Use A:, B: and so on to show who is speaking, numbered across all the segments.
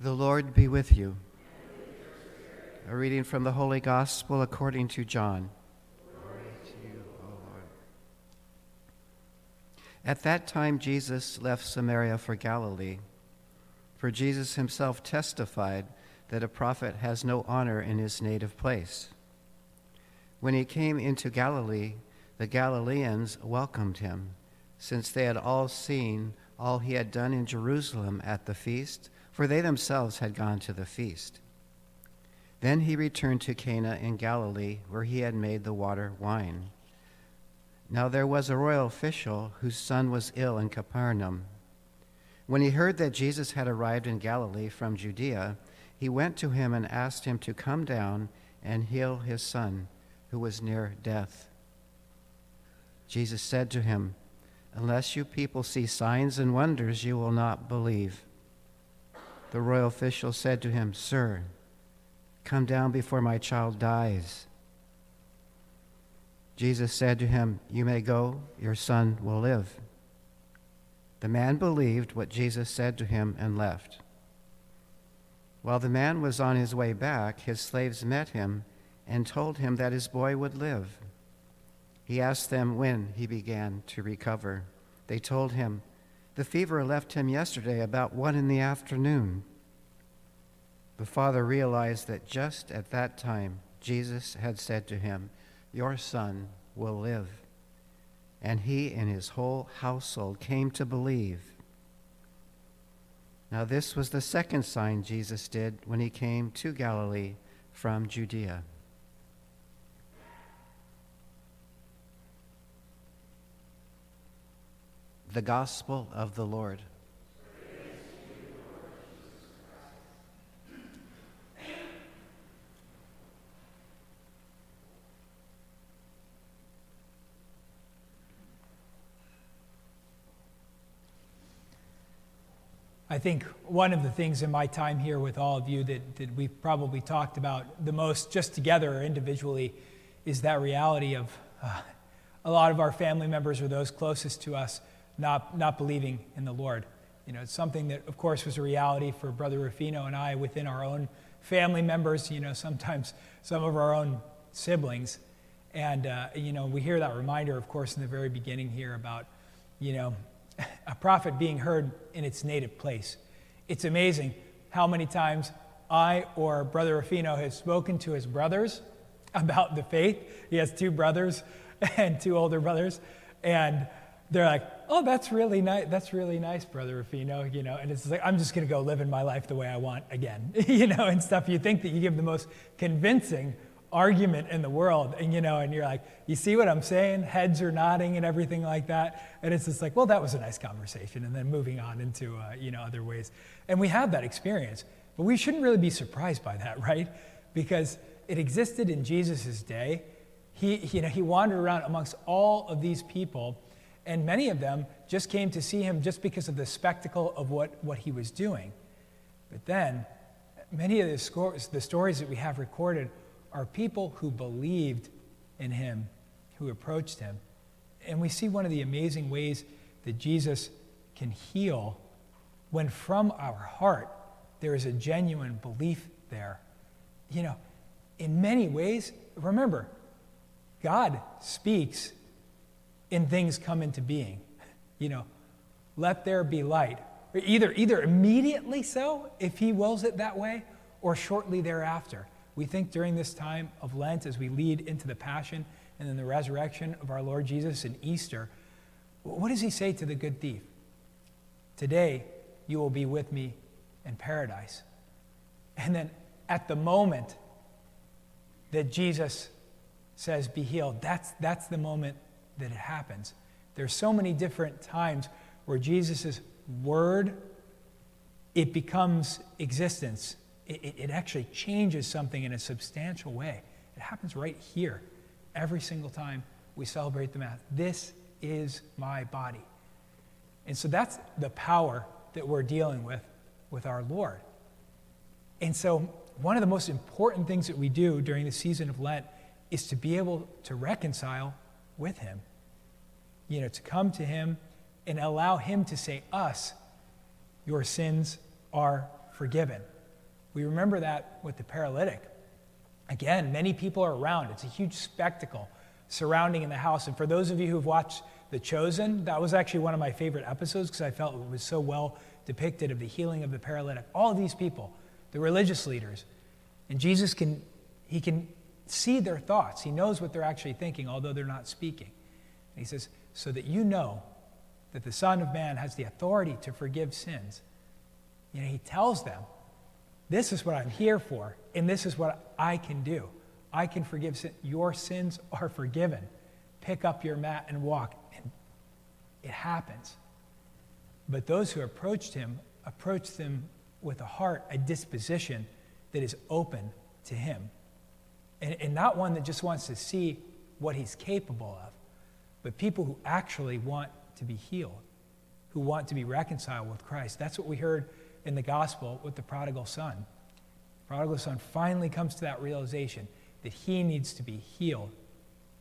A: The Lord be with you. A reading from the Holy Gospel according to John. Glory to you, O Lord. At that time, Jesus left Samaria for Galilee. For Jesus himself testified that a prophet has no honor in his native place. When he came into Galilee, the Galileans welcomed him, since they had all seen all he had done in Jerusalem at the feast, for they themselves had gone to the feast. Then he returned to Cana in Galilee, where he had made the water wine. Now there was a royal official whose son was ill in Capernaum. When he heard that Jesus had arrived in Galilee from Judea, he went to him and asked him to come down and heal his son, who was near death. Jesus said to him, Unless you people see signs and wonders, you will not believe. The royal official said to him, Sir, come down before my child dies. Jesus said to him, You may go, your son will live. The man believed what Jesus said to him and left. While the man was on his way back, his slaves met him and told him that his boy would live. He asked them when he began to recover. They told him, The fever left him yesterday about one in the afternoon. The father realized that just at that time, Jesus had said to him, Your son will live. And he and his whole household came to believe. Now, this was the second sign Jesus did when he came to Galilee from Judea. The Gospel of the Lord.
B: I think one of the things in my time here with all of you that, that we've probably talked about the most, just together or individually, is that reality of uh, a lot of our family members or those closest to us not, not believing in the Lord. You know, it's something that, of course, was a reality for Brother Rufino and I within our own family members, you know, sometimes some of our own siblings. And, uh, you know, we hear that reminder, of course, in the very beginning here about, you know, a prophet being heard in its native place. It's amazing how many times I or Brother Rufino has spoken to his brothers about the faith. He has two brothers and two older brothers. And they're like, oh, that's really nice. That's really nice, brother Rufino, you know. And it's like, I'm just going to go living my life the way I want again, you know, and stuff. You think that you give the most convincing argument in the world, and you know, and you're like, you see what I'm saying? Heads are nodding and everything like that. And it's just like, well, that was a nice conversation, and then moving on into, uh, you know, other ways. And we have that experience, but we shouldn't really be surprised by that, right? Because it existed in Jesus' day. He, you know, he wandered around amongst all of these people and many of them just came to see him just because of the spectacle of what, what he was doing. But then, many of the, scores, the stories that we have recorded are people who believed in him, who approached him. And we see one of the amazing ways that Jesus can heal when from our heart there is a genuine belief there. You know, in many ways, remember, God speaks and things come into being. You know, let there be light. Either, either immediately so, if he wills it that way, or shortly thereafter. We think during this time of Lent, as we lead into the Passion and then the resurrection of our Lord Jesus and Easter, what does he say to the good thief? Today, you will be with me in paradise. And then at the moment that Jesus says, Be healed, that's, that's the moment that it happens. There's so many different times where Jesus' word, it becomes existence. It, it, it actually changes something in a substantial way. It happens right here every single time we celebrate the Mass. This is my body. And so that's the power that we're dealing with with our Lord. And so, one of the most important things that we do during the season of Lent is to be able to reconcile with Him you know, to come to Him and allow Him to say, Us, your sins are forgiven. We remember that with the paralytic. Again, many people are around. It's a huge spectacle surrounding in the house. And for those of you who've watched The Chosen, that was actually one of my favorite episodes because I felt it was so well depicted of the healing of the paralytic. All these people, the religious leaders, and Jesus can he can see their thoughts. He knows what they're actually thinking, although they're not speaking. And he says, so that you know that the Son of Man has the authority to forgive sins. You know, he tells them, this is what I'm here for, and this is what I can do. I can forgive sin. Your sins are forgiven. Pick up your mat and walk. And it happens. But those who approached him approached him with a heart, a disposition that is open to him. And, and not one that just wants to see what he's capable of, but people who actually want to be healed, who want to be reconciled with Christ. That's what we heard in the gospel with the prodigal son. The prodigal son finally comes to that realization that he needs to be healed,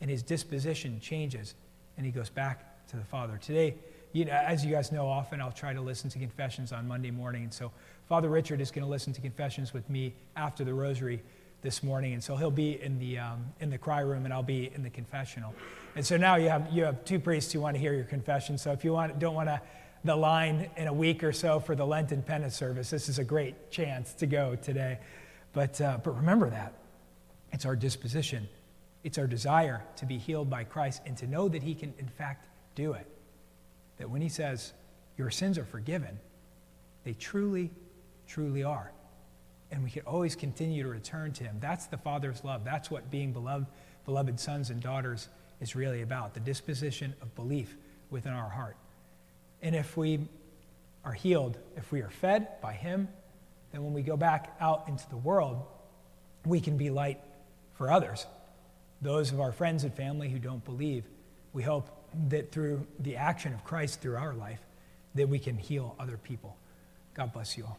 B: and his disposition changes, and he goes back to the Father. Today, you know, as you guys know, often I'll try to listen to confessions on Monday morning, and so Father Richard is going to listen to confessions with me after the rosary this morning, and so he'll be in the um, in the cry room, and I'll be in the confessional. And so now you have you have two priests who want to hear your confession. So if you want don't want to the line in a week or so for the Lenten penance service, this is a great chance to go today. But uh, but remember that it's our disposition, it's our desire to be healed by Christ, and to know that He can in fact do it. That when He says your sins are forgiven, they truly, truly are and we can always continue to return to him. That's the Father's love. That's what being beloved, beloved sons and daughters is really about the disposition of belief within our heart. And if we are healed, if we are fed by him, then when we go back out into the world, we can be light for others. Those of our friends and family who don't believe, we hope that through the action of Christ through our life, that we can heal other people. God bless you all.